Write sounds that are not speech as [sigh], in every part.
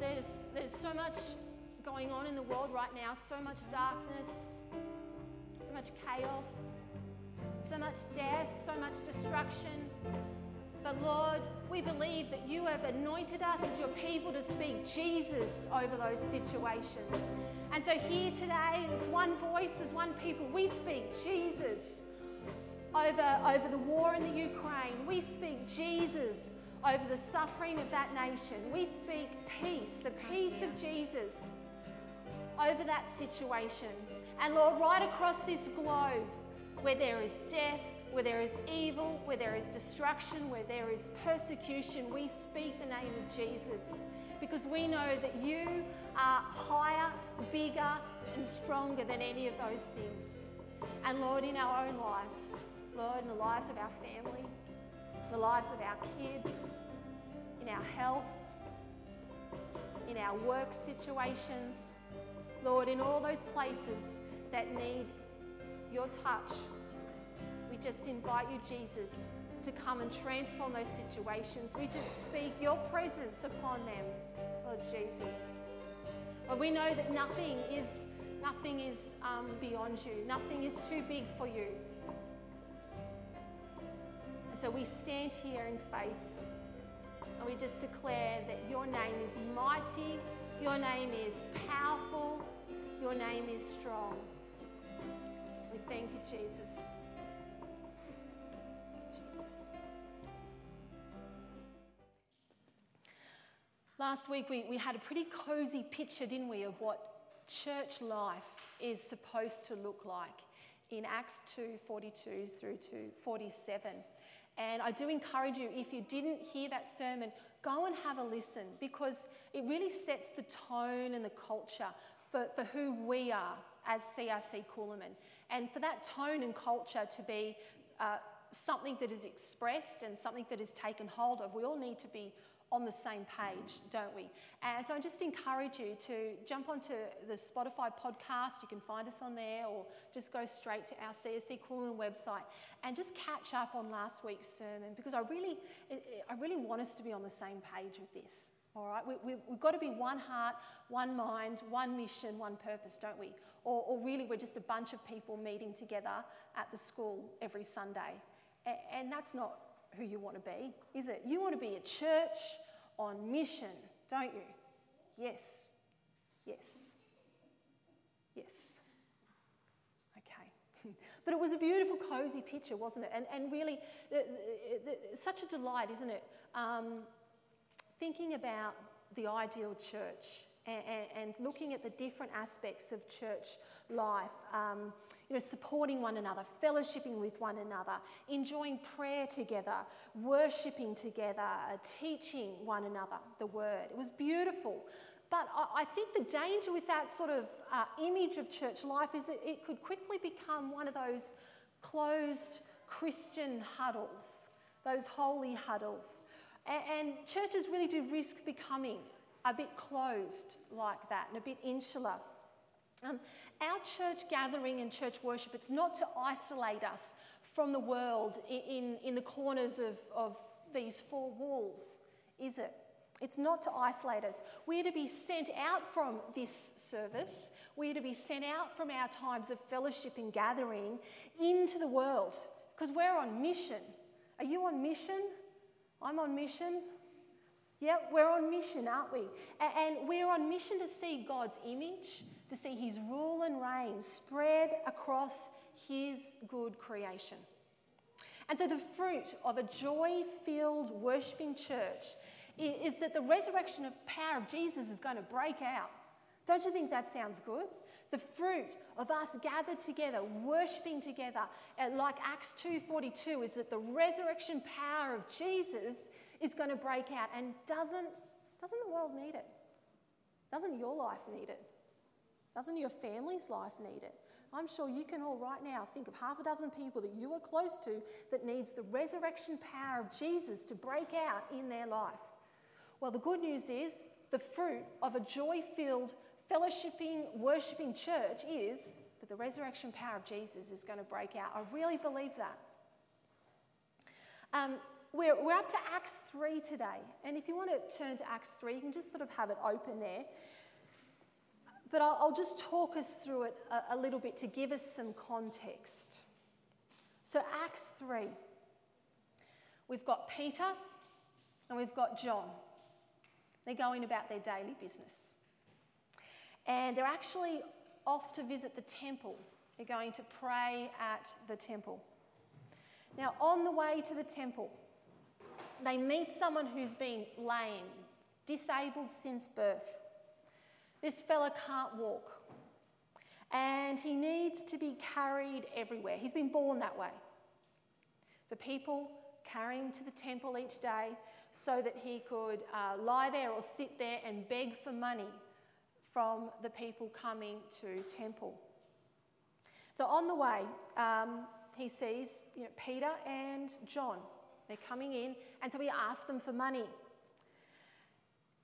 There's, there's so much going on in the world right now, so much darkness, so much chaos, so much death, so much destruction. But Lord, we believe that you have anointed us as your people to speak Jesus over those situations. And so here today, one voice as one people, we speak Jesus over, over the war in the Ukraine. We speak Jesus over the suffering of that nation. We speak peace, the peace of Jesus over that situation. And Lord, right across this globe, where there is death, where there is evil, where there is destruction, where there is persecution, we speak the name of Jesus because we know that you are higher, bigger, and stronger than any of those things. And Lord, in our own lives, Lord, in the lives of our family, the lives of our kids, in our health, in our work situations, Lord, in all those places that need your touch, we just invite you, Jesus, to come and transform those situations. We just speak your presence upon them, Lord Jesus. Lord, we know that nothing is nothing is um, beyond you. Nothing is too big for you. We stand here in faith and we just declare that your name is mighty, your name is powerful, your name is strong. We thank you, Jesus. Jesus. Last week we, we had a pretty cozy picture, didn't we, of what church life is supposed to look like in Acts 2 42 through to 47. And I do encourage you, if you didn't hear that sermon, go and have a listen because it really sets the tone and the culture for, for who we are as CRC Coolamon. And for that tone and culture to be uh, something that is expressed and something that is taken hold of, we all need to be on the same page, don't we? And so I just encourage you to jump onto the Spotify podcast. You can find us on there, or just go straight to our CRC Coolamon website and just catch up on last week's sermon because I really, I really want us to be on the same page with this. All right, we, we, we've got to be one heart, one mind, one mission, one purpose, don't we? Or, or really, we're just a bunch of people meeting together at the school every Sunday. And, and that's not who you want to be, is it? You want to be a church on mission, don't you? Yes. Yes. Yes. Okay. [laughs] but it was a beautiful, cozy picture, wasn't it? And, and really, the, the, the, such a delight, isn't it? Um, thinking about the ideal church and, and, looking at the different aspects of church life. Um, you know, supporting one another, fellowshipping with one another, enjoying prayer together, worshipping together, uh, teaching one another the word. It was beautiful. But I, I think the danger with that sort of uh, image of church life is that it could quickly become one of those closed Christian huddles, those holy huddles. And churches really do risk becoming a bit closed like that and a bit insular. Um, our church gathering and church worship, it's not to isolate us from the world in, in, the corners of, of these four walls, is it? It's not to isolate us. We're to be sent out from this service. We're to be sent out from our times of fellowship and gathering into the world because we're on mission. Are you on mission? I'm on mission. Yep, we're on mission, aren't we? And we're on mission to see God's image to see his rule and reign spread across his good creation. And so, the fruit of a joy filled, worshipping church is that the resurrection of power of Jesus is going to break out. Don't you think that sounds good? The fruit of us gathered together, worshipping together, like Acts 2:42, is that the resurrection power of Jesus is going to break out. And doesn't, doesn't the world need it? Doesn't your life need it? Doesn't your family's life need it? I'm sure you can all right now think of half a dozen people that you are close to that needs the resurrection power of Jesus to break out in their life. Well, the good news is the fruit of a joy-filled, fellowshipping, worshipping church is that the resurrection power of Jesus is going to break out. I really believe that. Um, we're, we're up to Acts 3 today. And if you want to turn to Acts 3, you can just sort of have it open there. But I'll, I'll just talk us through it a, a little bit to give us some context. So, Acts 3, we've got Peter and we've got John. They're going about their daily business. And they're actually off to visit the temple. They're going to pray at the temple. Now, on the way to the temple, they meet someone who's been lame, disabled since birth. This fella can't walk and he needs to be carried everywhere. He's been born that way. So people carry him to the temple each day so that he could uh, lie there or sit there and beg for money from the people coming to temple. So on the way, um, he sees you know, Peter and John. They're coming in, and so he asks them for money.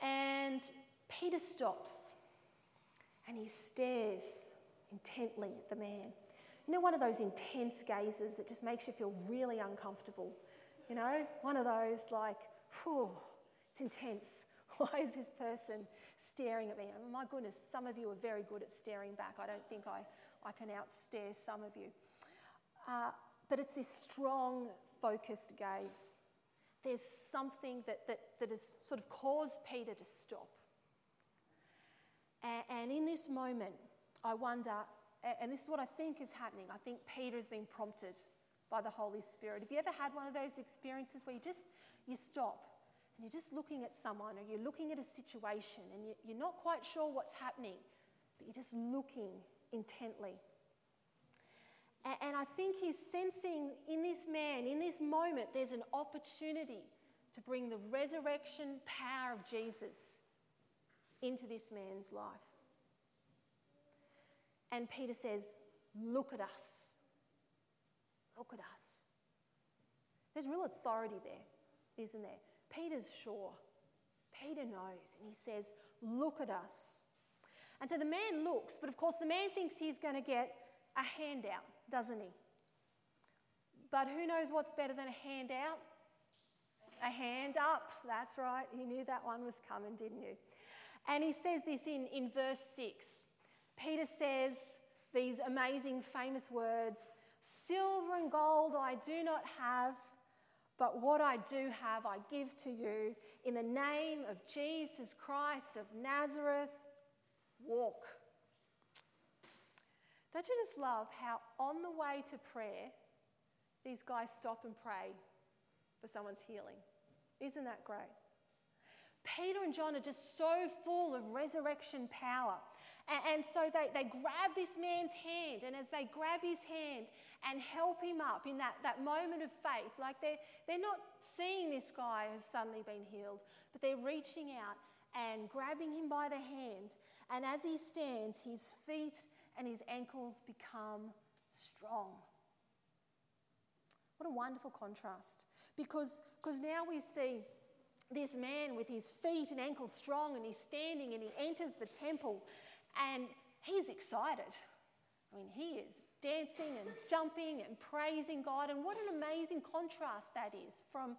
And Peter stops and he stares intently at the man. You know, one of those intense gazes that just makes you feel really uncomfortable. You know, one of those like, whew, it's intense. [laughs] Why is this person staring at me? My goodness, some of you are very good at staring back. I don't think I, I can outstare some of you. Uh, but it's this strong, focused gaze. There's something that, that, that has sort of caused Peter to stop. And, and in this moment, I wonder, and this is what I think is happening. I think Peter has been prompted by the Holy Spirit. Have you ever had one of those experiences where you just you stop and you're just looking at someone or you're looking at a situation and you're not quite sure what's happening, but you're just looking intently? And I think he's sensing in this man, in this moment, there's an opportunity to bring the resurrection power of Jesus into this man's life. And Peter says, Look at us. Look at us. There's real authority there, isn't there? Peter's sure. Peter knows. And he says, Look at us. And so the man looks, but of course, the man thinks he's going to get a handout doesn't he? But who knows what's better than a hand out? A hand up. That's right. You knew that one was coming, didn't you? And he says this in, in verse 6. Peter says these amazing, famous words Silver and gold I do not have, but what I do have I give to you. In the name of Jesus Christ of Nazareth, walk. Don't you just love how on the way to prayer, these guys stop and pray for someone's healing? Isn't that great? Peter and John are just so full of resurrection power. And, so they, they grab this man's hand, and as they grab his hand and help him up in that, that moment of faith, like they're, they're not seeing this guy has suddenly been healed, but they're reaching out and grabbing him by the hand. And as he stands, his feet and his ankles become strong. What a wonderful contrast. Because because now we see this man with his feet and ankles strong and he's standing and he enters the temple and he's excited. I mean, he is dancing and jumping and praising God. And what an amazing contrast that is from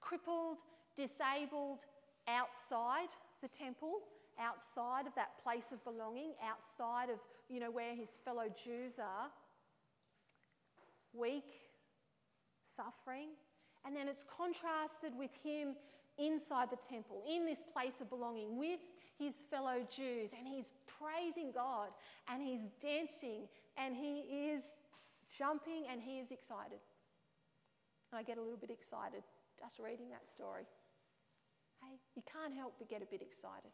crippled, disabled outside the temple outside of that place of belonging, outside of, you know, where his fellow Jews are, weak, suffering. And then it's contrasted with him inside the temple, in this place of belonging, with his fellow Jews. And he's praising God and he's dancing and he is jumping and he is excited. And I get a little bit excited just reading that story. Hey, you can't help but get a bit excited.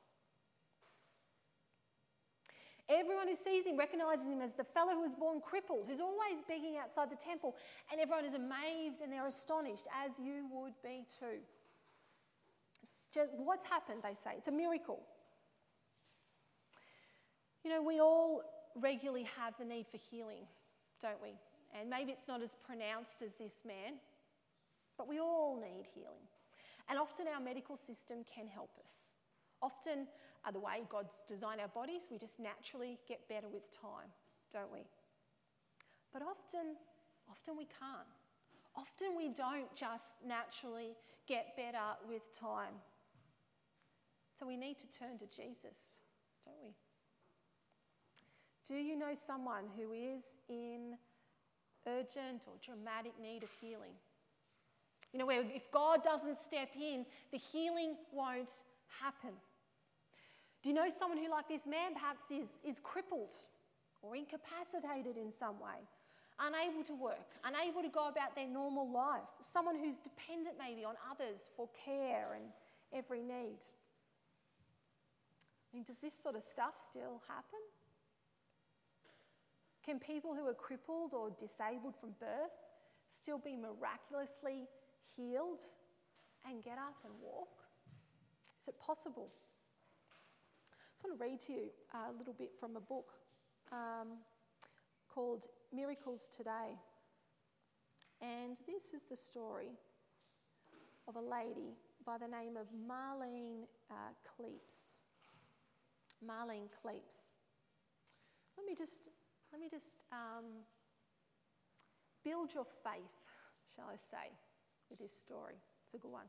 Everyone who sees him recognizes him as the fellow who was born crippled, who's always begging outside the temple, and everyone is amazed and they're astonished, as you would be too. It's just what's happened, they say. It's a miracle. You know, we all regularly have the need for healing, don't we? And maybe it's not as pronounced as this man, but we all need healing. And often our medical system can help us. Often are the way God's designed our bodies. We just naturally get better with time, don't we? But often, often we can't. Often we don't just naturally get better with time. So we need to turn to Jesus, don't we? Do you know someone who is in urgent or dramatic need of healing? You know, where if God doesn't step in, the healing won't happen. Do you know someone who, like this man, perhaps is, is crippled or incapacitated in some way, unable to work, unable to go about their normal life? Someone who's dependent maybe on others for care and every need. I mean, does this sort of stuff still happen? Can people who are crippled or disabled from birth still be miraculously healed and get up and walk? Is it possible? I just want to read to you a little bit from a book um, called Miracles Today. And this is the story of a lady by the name of Marlene uh, Kleeps. Marlene Kleeps. Let me just let me just um, build your faith, shall I say, with this story. It's a good one.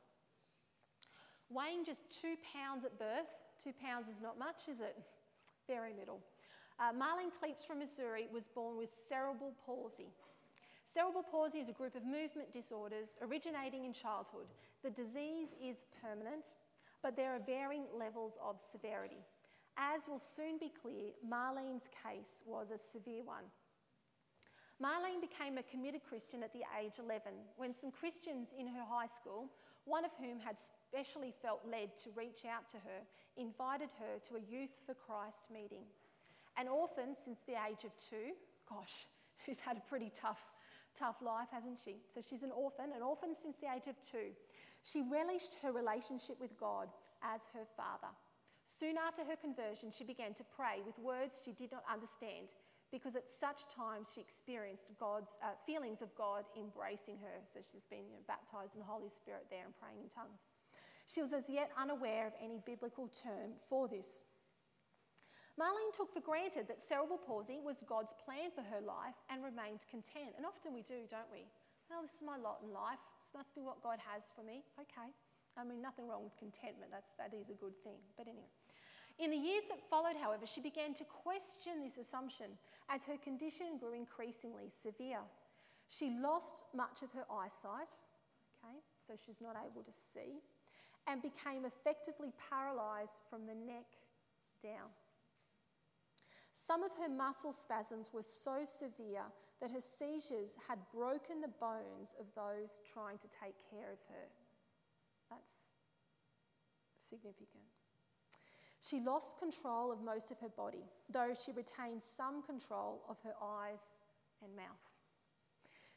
Weighing just two pounds at birth, two pounds is not much, is it? Very little. Uh, Marlene Kleeps from Missouri was born with cerebral palsy. Cerebral palsy is a group of movement disorders originating in childhood. The disease is permanent, but there are varying levels of severity. As will soon be clear, Marlene's case was a severe one. Marlene became a committed Christian at the age 11 when some Christians in her high school, one of whom had specially felt led to reach out to her, invited her to a Youth for Christ meeting. An orphan since the age of two, gosh, [laughs] who's had a pretty tough, tough life, hasn't she? So she's an orphan, an orphan since the age of two. She relished her relationship with God as her father. Soon after her conversion, she began to pray with words she did not understand because at such times she experienced God's uh, feelings of God embracing her. So she's been you know, baptized in the Holy Spirit there and praying in tongues. She was as yet unaware of any biblical term for this. Marlene took for granted that cerebral palsy was God's plan for her life and remained content. And often we do, don't we? Well, this is my lot in life. This must be what God has for me. Okay. I mean, nothing wrong with contentment. That's, that is a good thing. But anyway. In the years that followed, however, she began to question this assumption as her condition grew increasingly severe. She lost much of her eyesight, okay, so she's not able to see, and became effectively paralysed from the neck down. Some of her muscle spasms were so severe that her seizures had broken the bones of those trying to take care of her. That's significant. She lost control of most of her body, though she retained some control of her eyes and mouth.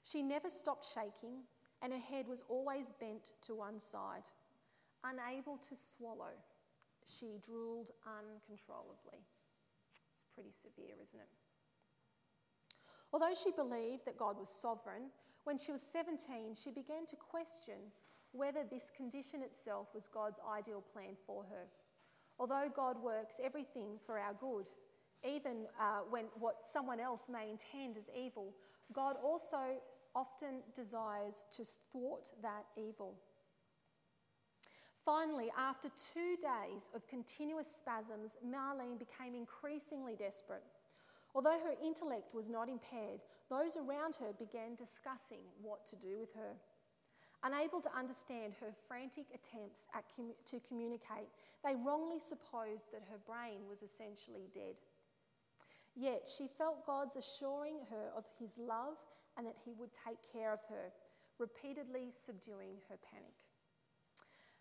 She never stopped shaking, and her head was always bent to one side. Unable to swallow, she drooled uncontrollably. It's pretty severe, isn't it? Although she believed that God was sovereign, when she was 17, she began to question whether this condition itself was God's ideal plan for her. Although God works everything for our good, even uh, when what someone else may intend as evil, God also often desires to thwart that evil. Finally, after two days of continuous spasms, Marlene became increasingly desperate. Although her intellect was not impaired, those around her began discussing what to do with her. Unable to understand her frantic attempts com- to communicate, they wrongly supposed that her brain was essentially dead. Yet she felt God's assuring her of his love and that he would take care of her, repeatedly subduing her panic.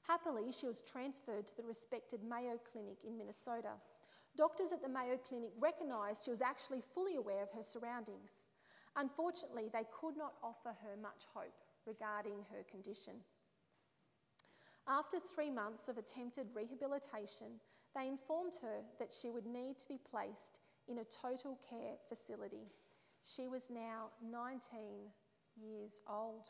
Happily, she was transferred to the respected Mayo Clinic in Minnesota. Doctors at the Mayo Clinic recognised she was actually fully aware of her surroundings. Unfortunately, they could not offer her much hope regarding her condition. After three months of attempted rehabilitation, they informed her that she would need to be placed in a total care facility. She was now 19 years old.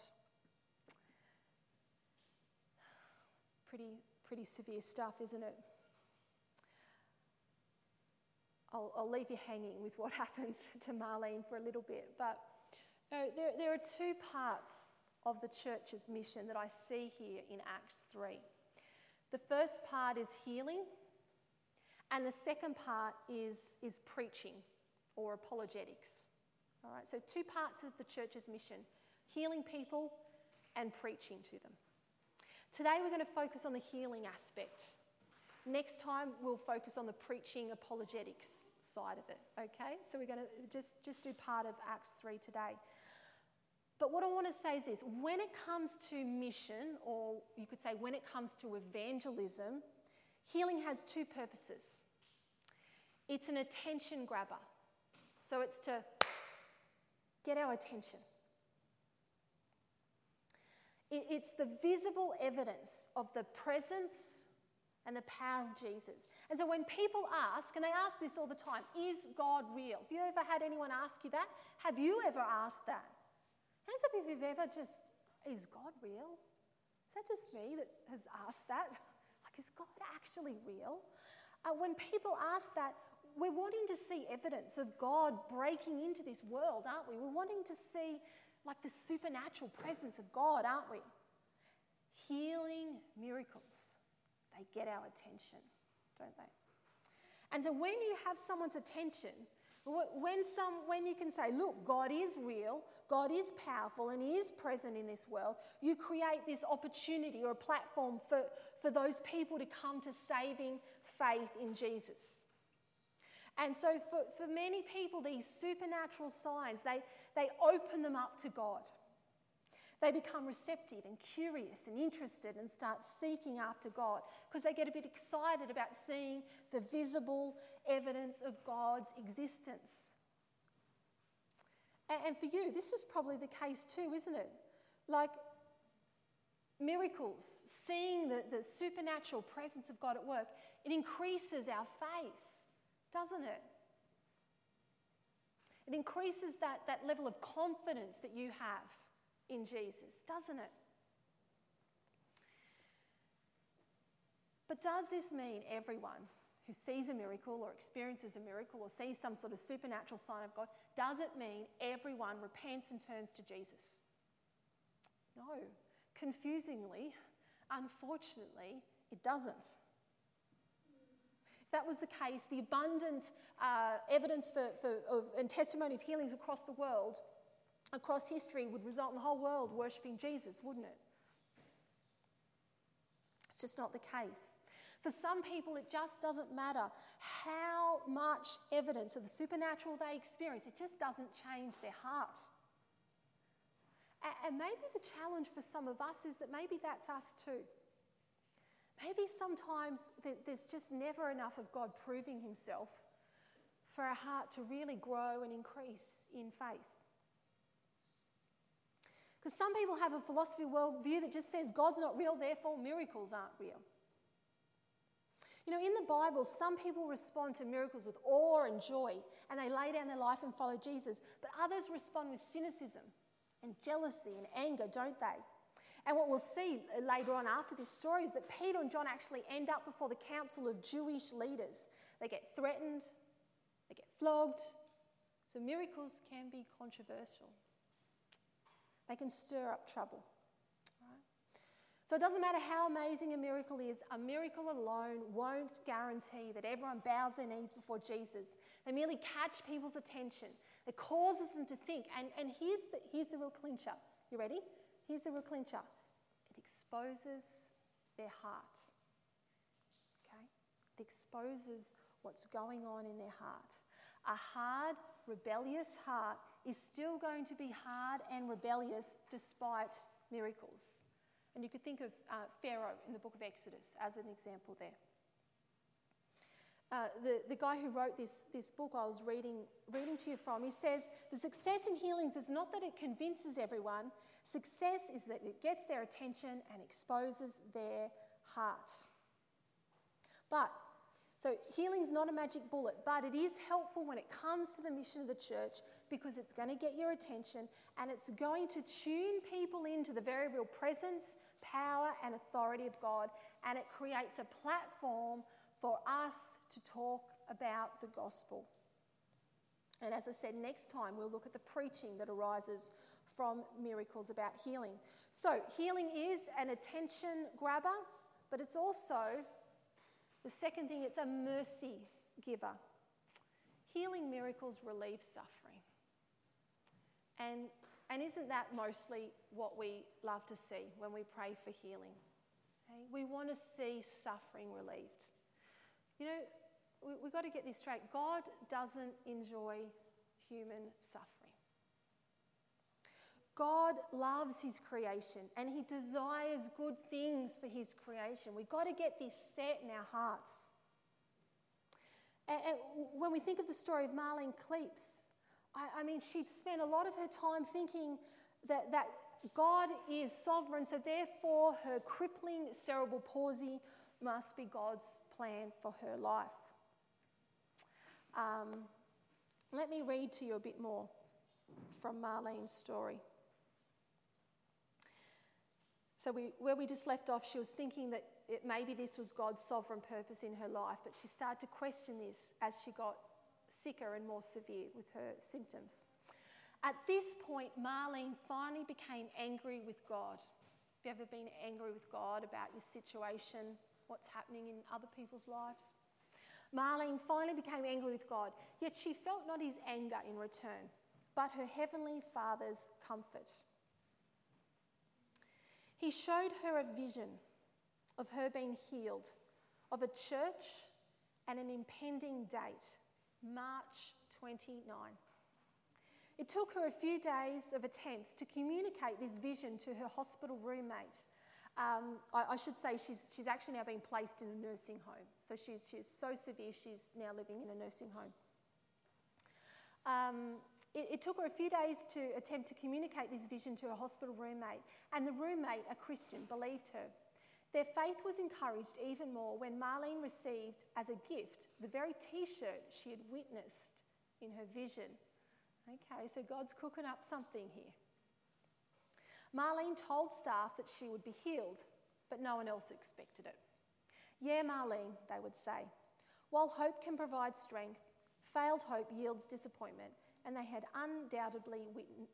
It's pretty, pretty severe stuff, isn't it? I'll, I'll leave you hanging with what [laughs] happens to Marlene for a little bit. But you know, there, there are two parts of the church's mission that I see here in Acts 3. The first part is healing, and the second part is, is preaching or apologetics. All right, so two parts of the church's mission healing people and preaching to them. Today we're going to focus on the healing aspect. Next time we'll focus on the preaching apologetics side of it, okay? So we're going to just, just do part of Acts 3 today. But what I want to say is this when it comes to mission, or you could say when it comes to evangelism, healing has two purposes it's an attention grabber. So it's to get our attention. It's the visible evidence of the presence and the power of Jesus. And so when people ask, and they ask this all the time, is God real? Have you ever had anyone ask you that? Have you ever asked that? Hands up if you've ever just, is God real? Is that just me that has asked that? [laughs] Like, is God actually real? Uh, when people ask that, we're wanting to see evidence of God breaking into this world, aren't we? We're wanting to see like the supernatural presence of God, aren't we? Healing miracles, they get our attention, don't they? And so when you have someone's attention, when, some, when you can say, look, God is real, God is powerful, and He is present in this world, you create this opportunity or a platform for, for those people to come to saving faith in Jesus. And so, for, for many people, these supernatural signs, they, they open them up to God. They become receptive and curious and interested and start seeking after God because they get a bit excited about seeing the visible evidence of God's existence. And for you, this is probably the case too, isn't it? Like miracles, seeing the, the supernatural presence of God at work, it increases our faith doesn't it? It increases that, that level of confidence that you have in Jesus, doesn't it? But does this mean everyone who sees a miracle or experiences a miracle or sees some sort of supernatural sign of God, does it mean everyone repents and turns to Jesus? No. Confusingly, unfortunately, it doesn't that was the case, the abundant uh, evidence for, for, of, and testimony of healings across the world, across history, would result in the whole world worshipping Jesus, wouldn't it? It's just not the case. For some people, it just doesn't matter how much evidence of the supernatural they experience, it just doesn't change their heart. And maybe the challenge for some of us is that maybe that's us too. Maybe sometimes there's just never enough of God proving Himself for our heart to really grow and increase in faith. Because some people have a philosophy worldview that just says God's not real, therefore miracles aren't real. You know, in the Bible, some people respond to miracles with awe and joy, and they lay down their life and follow Jesus, but others respond with cynicism and jealousy and anger, don't they? And what we'll see uh, later on after this story is that Peter and John actually end up before the council of Jewish leaders. They get threatened, they get flogged. So miracles can be controversial, they can stir up trouble. So it doesn't matter how amazing a miracle is, a miracle alone won't guarantee that everyone bows their knees before Jesus. They merely catch people's attention. It causes them to think. And, and here's, the, here's the real clincher. You ready? Here's the real clincher exposes their heart. Okay? It exposes what's going on in their heart. A hard, rebellious heart is still going to be hard and rebellious despite miracles. And you could think of uh, Pharaoh in the book of Exodus as an example there. Uh, the, the guy who wrote this, this book I was reading, reading to you from, he says, The success in healings is not that it convinces everyone, success is that it gets their attention and exposes their heart. But, so healing's not a magic bullet, but it is helpful when it comes to the mission of the church because it's going to get your attention and it's going to tune people into the very real presence, power, and authority of God, and it creates a platform for us to talk about the gospel. And as I said, next time we'll look at the preaching that arises from miracles about healing. So, healing is an attention grabber, but it's also the second thing, it's a mercy giver. Healing miracles relieve suffering. And, and isn't that mostly what we love to see when we pray for healing? Okay? We want to see suffering relieved. You know, we, we've got to get this straight. God doesn't enjoy human suffering. God loves his creation and he desires good things for his creation. We've got to get this set in our hearts. And, when we think of the story of Marlene Kleeps, I, I mean, she'd spent a lot of her time thinking that, that God is sovereign, so therefore her crippling cerebral palsy must be God's plan for her life. Um, let me read to you a bit more from Marlene's story. So, we, where we just left off, she was thinking that it, maybe this was God's sovereign purpose in her life, but she started to question this as she got sicker and more severe with her symptoms. At this point, Marlene finally became angry with God. Have you ever been angry with God about your situation, what's happening in other people's lives? Marlene finally became angry with God, yet she felt not his anger in return, but her heavenly Father's comfort. He showed her a vision of her being healed, of a church and an impending date, March 29. It took her a few days of attempts to communicate this vision to her hospital roommate. Um, I, I, should say she's, she's actually now being placed in a nursing home. So she's, she's so severe, she's now living in a nursing home. Um, it, it, took her a few days to attempt to communicate this vision to her hospital roommate, and the roommate, a Christian, believed her. Their faith was encouraged even more when Marlene received as a gift the very t shirt she had witnessed in her vision. Okay, so God's cooking up something here. Marlene told staff that she would be healed, but no one else expected it. Yeah, Marlene, they would say. While hope can provide strength, failed hope yields disappointment, and they had undoubtedly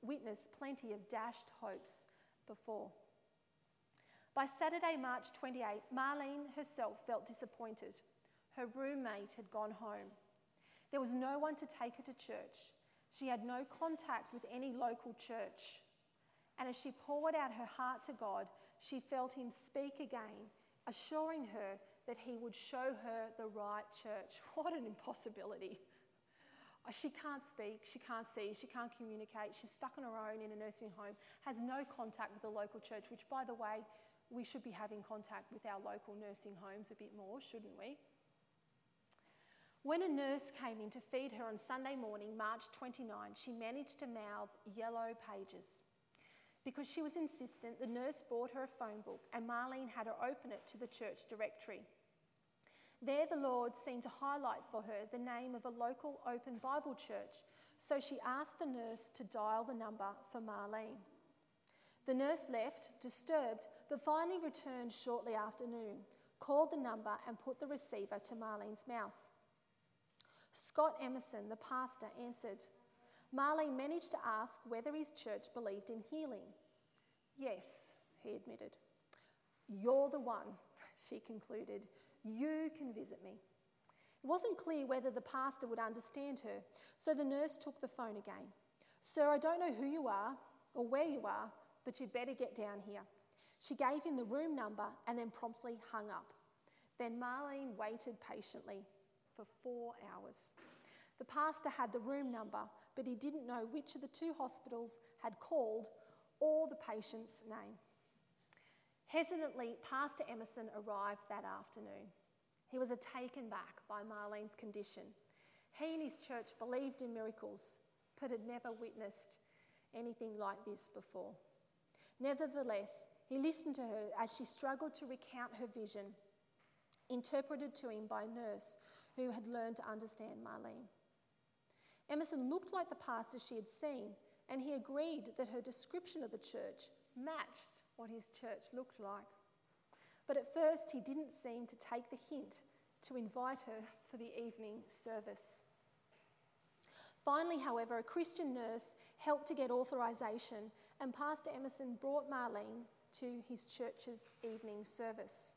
witnessed plenty of dashed hopes before. By Saturday, March 28, Marlene herself felt disappointed. Her roommate had gone home. There was no one to take her to church. She had no contact with any local church. And as she poured out her heart to God, she felt Him speak again, assuring her that He would show her the right church. [laughs] What an impossibility! Uh, she can't speak, she can't see, she can't communicate, she's stuck on her own in a nursing home, has no contact with the local church, which, by the way, we should be having contact with our local nursing homes a bit more, shouldn't we? When a nurse came in to feed her on Sunday morning, March 29, she managed to mouth yellow pages. Because she was insistent, the nurse brought her a phone book and Marlene had her open it to the church directory. There, the Lord seemed to highlight for her the name of a local open Bible church, so she asked the nurse to dial the number for Marlene. The nurse left, disturbed, but finally returned shortly after noon, called the number, and put the receiver to Marlene's mouth. Scott Emerson, the pastor, answered. Marlene managed to ask whether his church believed in healing. Yes, he admitted. You're the one, [laughs] she concluded. You can visit me. It wasn't clear whether the pastor would understand her, so the nurse took the phone again. Sir, I don't know who you are or where you are, but you'd better get down here. She gave him the room number and then promptly hung up. Then Marlene waited patiently for four hours. The pastor had the room number, but he didn't know which of the two hospitals had called or the patient's name. Hesitantly, Pastor Emerson arrived that afternoon. He was taken back by Marlene's condition. He and his church believed in miracles, but had never witnessed anything like this before. Nevertheless, he listened to her as she struggled to recount her vision, interpreted to him by a nurse who had learned to understand Marlene. Emerson looked like the pastor she had seen, and he agreed that her description of the church matched what his church looked like. But at first, he didn't seem to take the hint to invite her for the evening service. Finally, however, a Christian nurse helped to get authorization, and Pastor Emerson brought Marlene to his church's evening service.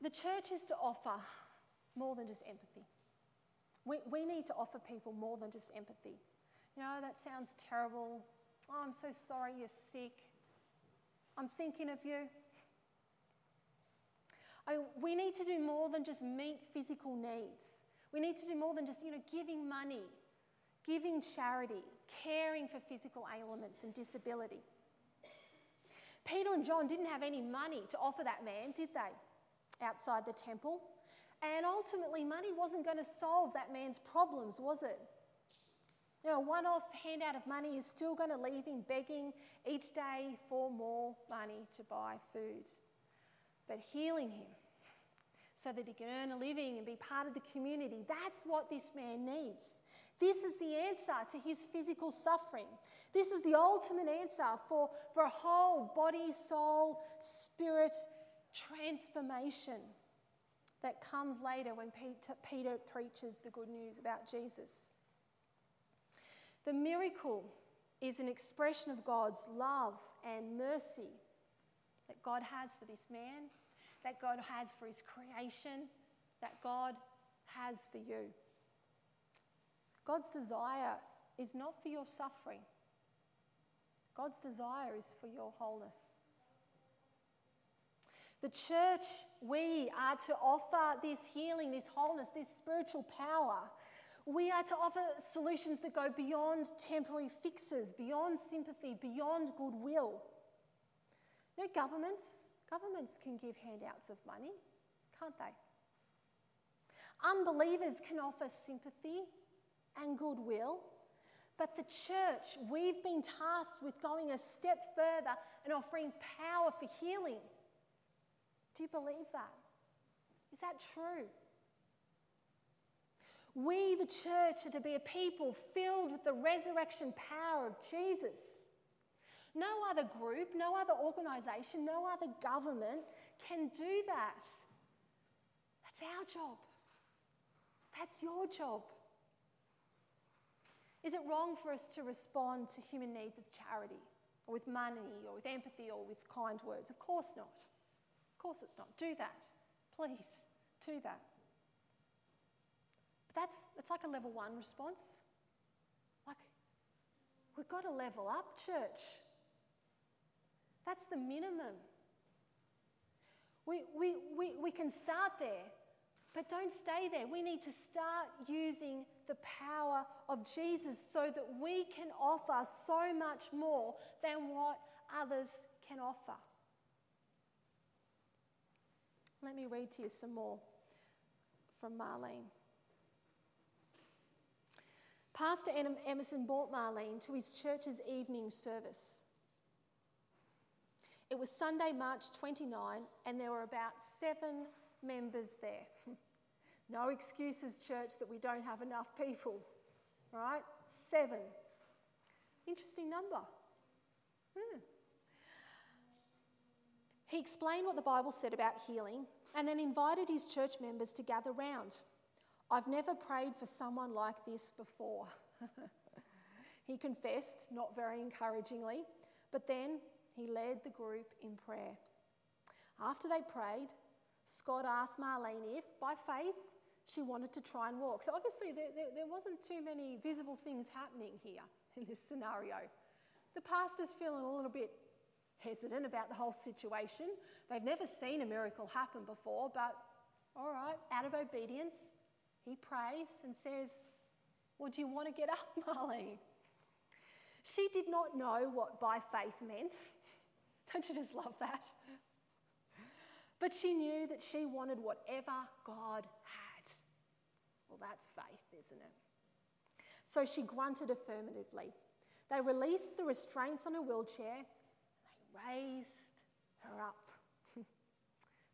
The church is to offer more than just empathy. We, we need to offer people more than just empathy. You know, that sounds terrible. Oh, I'm so sorry you're sick. I'm thinking of you. I, we need to do more than just meet physical needs. We need to do more than just, you know, giving money, giving charity, caring for physical ailments and disability. Peter and John didn't have any money to offer that man, did they? Outside the temple. And ultimately, money wasn't going to solve that man's problems, was it? You know, one off handout of money is still going to leave him begging each day for more money to buy food. But healing him so that he can earn a living and be part of the community, that's what this man needs. This is the answer to his physical suffering. This is the ultimate answer for, for a whole body, soul, spirit transformation that comes later when Peter, Peter preaches the good news about Jesus. The miracle is an expression of God's love and mercy that God has for this man, that God has for his creation, that God has for you. God's desire is not for your suffering, God's desire is for your wholeness. The church, we are to offer this healing, this wholeness, this spiritual power. We are to offer solutions that go beyond temporary fixes, beyond sympathy, beyond goodwill. You know, governments, governments can give handouts of money, can't they? Unbelievers can offer sympathy and goodwill. But the church, we've been tasked with going a step further and offering power for healing. Do you believe that? Is that true? We, the church, are to be a people filled with the resurrection power of Jesus. No other group, no other organisation, no other government can do that. That's our job. That's your job. Is it wrong for us to respond to human needs of charity, or with money, or with empathy, or with kind words? Of course not course it's not. Do that. Please, do that. But that's, that's like a level one response. Like, we've got to level up, church. That's the minimum. We, we, we, we can start there, but don't stay there. We need to start using the power of Jesus so that we can offer so much more than what others can offer. Let me read to you some more from Marlene. Pastor Emerson brought Marlene to his church's evening service. It was Sunday, March 29, and there were about seven members there. [laughs] no excuses, church, that we don't have enough people, right? Seven. Interesting number. Hmm. He explained what the Bible said about healing and then invited his church members to gather round. I've never prayed for someone like this before. [laughs] he confessed, not very encouragingly, but then he led the group in prayer. After they prayed, Scott asked Marlene if, by faith, she wanted to try and walk. So obviously, there, there, there wasn't too many visible things happening here in this scenario. The pastor's feeling a little bit hesitant about the whole situation. They've never seen a miracle happen before, but all right, out of obedience, he prays and says, Well, do you want to get up, [laughs] Marlene? She did not know what by faith meant. [laughs] Don't you just love that? But she knew that she wanted whatever God had. Well, that's faith, isn't it? So she grunted affirmatively. They released the restraints on her wheelchair raised her up. [laughs]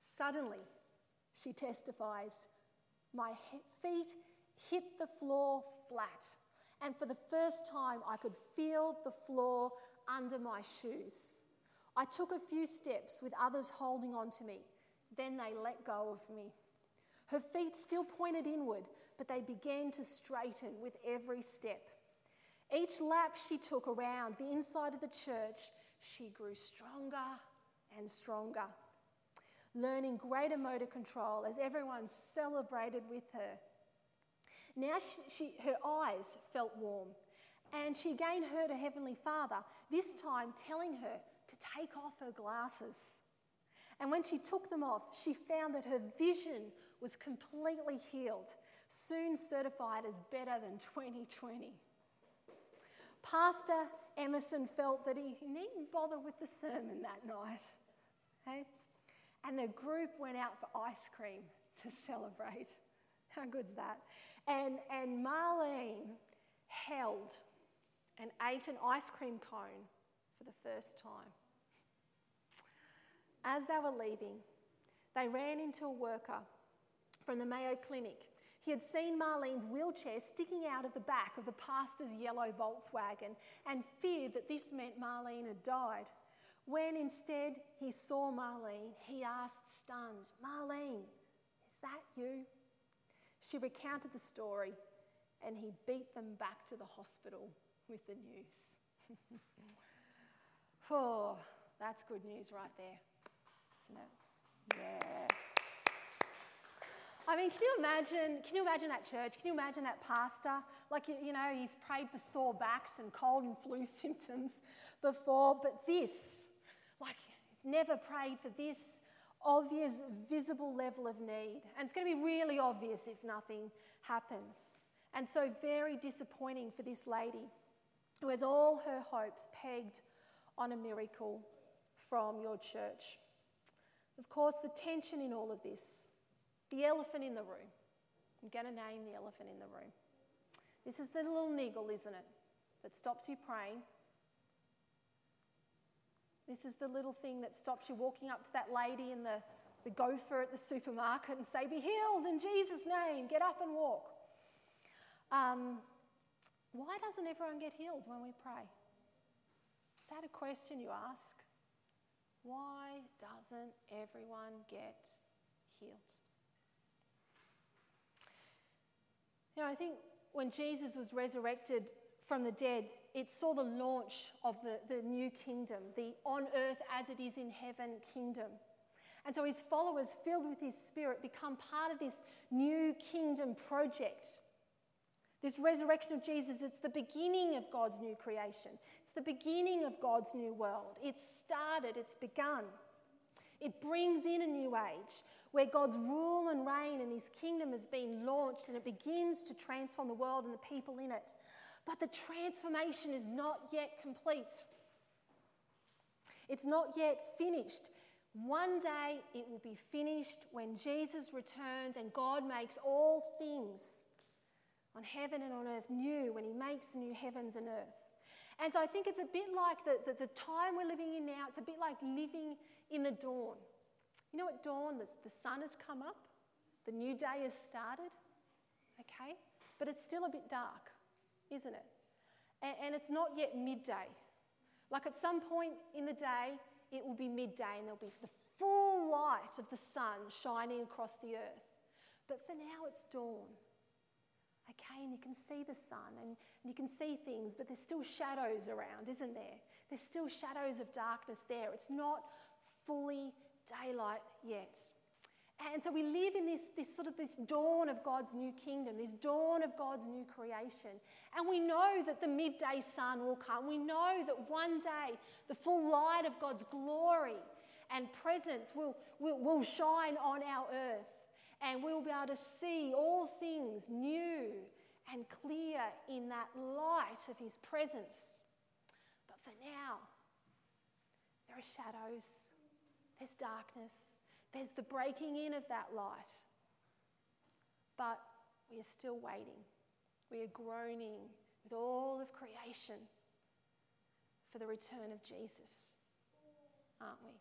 Suddenly, she testifies, my feet hit the floor flat, and for the first time, I could feel the floor under my shoes. I took a few steps with others holding on to me. Then they let go of me. Her feet still pointed inward, but they began to straighten with every step. Each lap she took around the inside of the church, she grew stronger and stronger, learning greater motor control as everyone celebrated with her. Now she, she, her eyes felt warm, and she again heard her Heavenly Father, this time telling her to take off her glasses. And when she took them off, she found that her vision was completely healed, soon certified as better than 2020. Pastor Emerson felt that he needn't bother with the sermon that night. And the group went out for ice cream to celebrate. [laughs] How good's that? And, and Marlene held and ate an ice cream cone for the first time. As they were leaving, they ran into a worker from the Mayo Clinic. He had seen Marlene's wheelchair sticking out of the back of the pastor's yellow Volkswagen and feared that this meant Marlene had died. When instead he saw Marlene, he asked, stunned, Marlene, is that you? She recounted the story and he beat them back to the hospital with the news. [laughs] oh, that's good news right there isn't it? Yeah. I mean, can you imagine? Can you imagine that church? Can you imagine that pastor? Like, you know, he's prayed for sore backs and cold and flu [laughs] symptoms before, but this, like, never prayed for this obvious, visible level of need. And it's going to be really obvious if nothing happens. And so, very disappointing for this lady who has all her hopes pegged on a miracle from your church. Of course, the tension in all of this, the elephant in the room. I'm going to name the elephant in the room. This is the little niggle, isn't it, that stops you praying. This is the little thing that stops you walking up to that lady in the, the gopher at the supermarket and say, Be healed in Jesus' name, get up and walk. Um, why doesn't everyone get healed when we pray? Is that a question you ask? Why doesn't everyone get healed? You know, I think when Jesus was resurrected from the dead, it saw the launch of the, the new kingdom, the on earth as it is in heaven kingdom. And so his followers, filled with his spirit, become part of this new kingdom project. This resurrection of Jesus, it's the beginning of God's new creation. It's the beginning of God's new world. It's started, it's begun. It brings in a new age where God's rule and reign and his kingdom has been launched and it begins to transform the world and the people in it. But the transformation is not yet complete. It's not yet finished. One day it will be finished when Jesus returns and God makes all things on heaven and on earth new, when he makes new heavens and earth. And so I think it's a bit like the, the, the, time we're living in now, it's a bit like living in the dawn. You know, at dawn, the, the sun has come up, the new day has started, okay? But it's still a bit dark, isn't it? And, and it's not yet midday. Like at some point in the day, it will be midday and there'll be the full light of the sun shining across the earth. But for now, it's dawn. Okay, and you can see the sun and, and you can see things, but there's still shadows around, isn't there? There's still shadows of darkness there. It's not fully daylight yet. And so we live in this, this sort of this dawn of God's new kingdom, this dawn of God's new creation. And we know that the midday sun will come. We know that one day the full light of God's glory and presence will, will, will shine on our earth and we'll be able to see all things new and clear in that light of His presence. But for now, there are shadows, there's darkness, there's the breaking in of that light. But we are still waiting. We are groaning with all of creation for the return of Jesus, aren't we?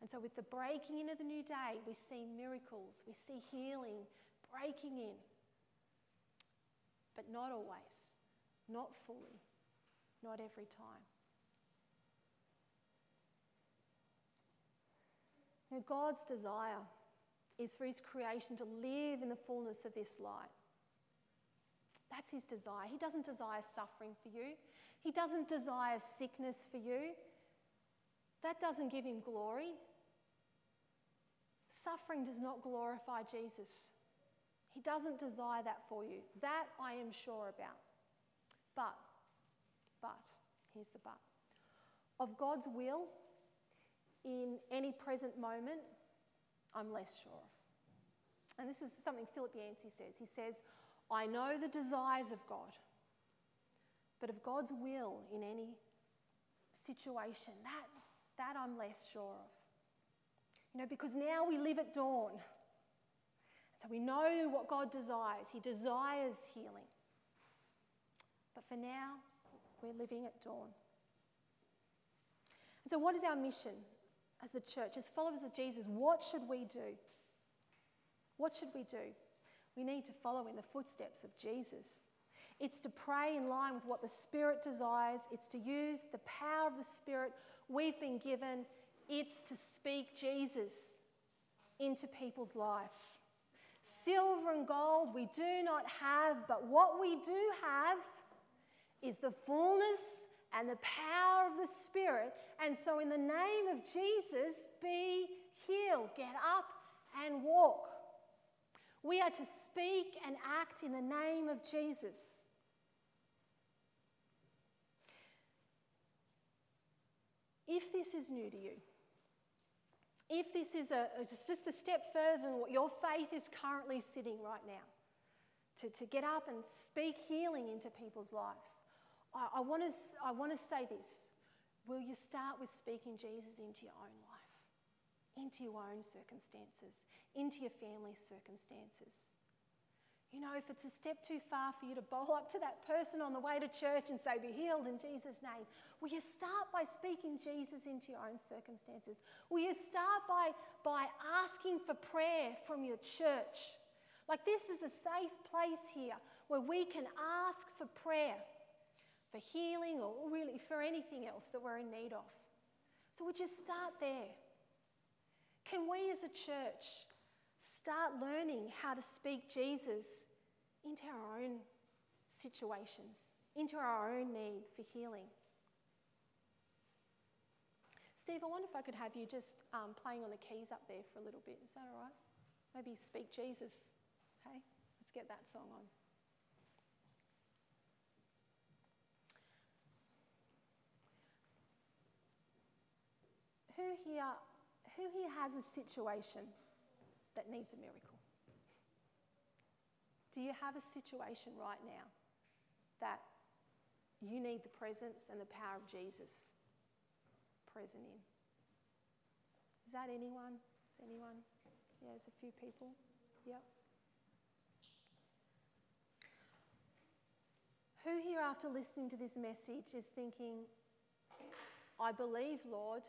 And so, with the breaking in of the new day, we see miracles, we see healing breaking in. But not always, not fully, not every time. God's desire is for His creation to live in the fullness of this light. That's his desire. He doesn't desire suffering for you, he doesn't desire sickness for you. That doesn't give him glory. Suffering does not glorify Jesus. He doesn't desire that for you. That I am sure about. But, but, here's the but. Of God's will in any present moment, I'm less sure of. And this is something Philip Yancey says. He says, I know the desires of God, but of God's will in any situation, that, that I'm less sure of. You know, because now we live at dawn. So we know what God desires. He desires healing. But for now, we're living at dawn. And so, what is our mission as the church, as followers of Jesus? What should we do? What should we do? We need to follow in the footsteps of Jesus. It's to pray in line with what the Spirit desires, it's to use the power of the Spirit we've been given, it's to speak Jesus into people's lives. Silver and gold we do not have, but what we do have is the fullness and the power of the Spirit. And so, in the name of Jesus, be healed, get up and walk. We are to speak and act in the name of Jesus. If this is new to you, if this is a, just a step further than what your faith is currently sitting right now, to, to get up and speak healing into people's lives, I, I want to I want to say this. Will you start with speaking Jesus into your own life? into your own circumstances, into your family's circumstances. You know, if it's a step too far for you to bowl up to that person on the way to church and say, Be healed in Jesus' name, will you start by speaking Jesus into your own circumstances? Will you start by, by asking for prayer from your church? Like, this is a safe place here where we can ask for prayer, for healing, or really for anything else that we're in need of. So, would you start there? Can we as a church start learning how to speak Jesus into our own situations, into our own need for healing? Steve, I wonder if I could have you just um, playing on the keys up there for a little bit. Is that all right? Maybe speak Jesus. Hey, let's get that song on. Who here who here has a situation that needs a miracle? Do you have a situation right now that you need the presence and the power of Jesus present in? Is that anyone? Is anyone? Yeah, there's a few people. Yep. Who here, after listening to this message, is thinking, I believe, Lord,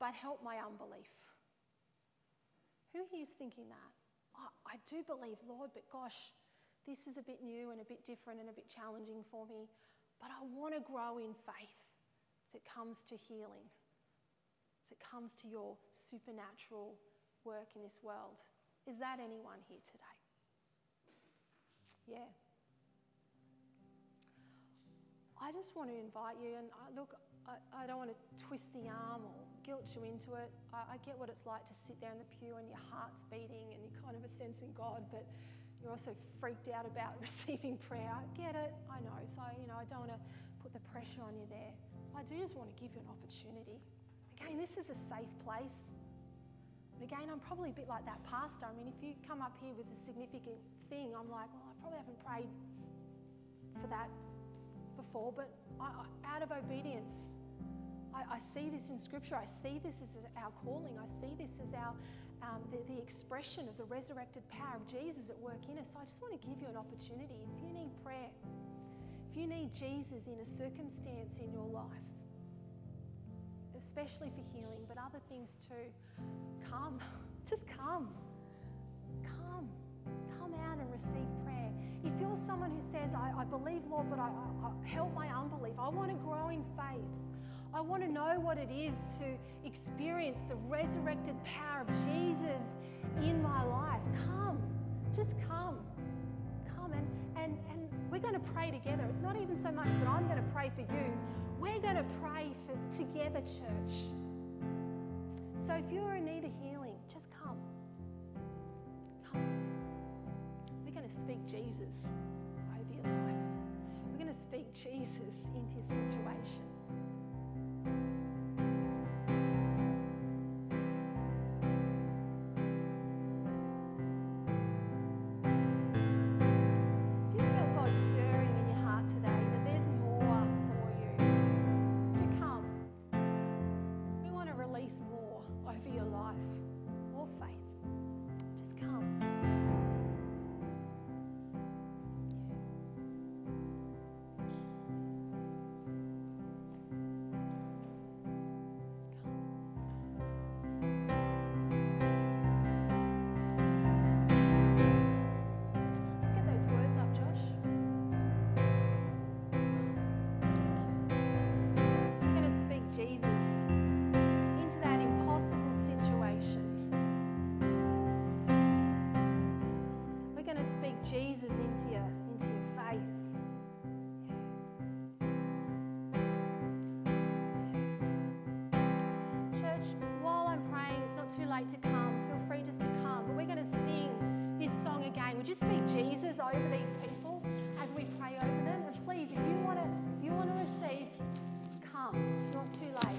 but help my unbelief. Who here is thinking that? Oh, I do believe, Lord, but gosh, this is a bit new and a bit different and a bit challenging for me, but I want to grow in faith as it comes to healing, as it comes to your supernatural work in this world. Is that anyone here today? Yeah. I just want to invite you, and look, I, I don't want to twist the arm or guilt you into it. I, I get what it's like to sit there in the pew and your heart's beating and you're kind of a sense in God, but you're also freaked out about [laughs] receiving prayer. I get it, I know. So, you know, I don't want to put the pressure on you there. I do just want to give you an opportunity. Again, this is a safe place. And again, I'm probably a bit like that pastor. I mean, if you come up here with a significant thing, I'm like, well, I probably haven't prayed for that before, but I, out of obedience, I, I, see this in Scripture. I see this as our calling. I see this as our um, the, the expression of the resurrected power of Jesus at work in us. So I just want to give you an opportunity. If you need prayer, if you need Jesus in a circumstance in your life, especially for healing, but other things too, come. [laughs] Just come. Come. Come out and receive prayer. If you're someone who says, I, I believe, Lord, but I, I, help my unbelief, I want to grow in faith. I want to know what it is to experience the resurrected power of Jesus in my life. Come, just come. Come and, and, and we're going to pray together. It's not even so much that I'm going to pray for you, we're going to pray for together, church. So if you're in need of healing, speak Jesus over your life. We're going to speak Jesus into your situation. To come, feel free just to come. But we're going to sing this song again. Would you speak Jesus over these people as we pray over them? And please, if you want to, if you want to receive, come. It's not too late.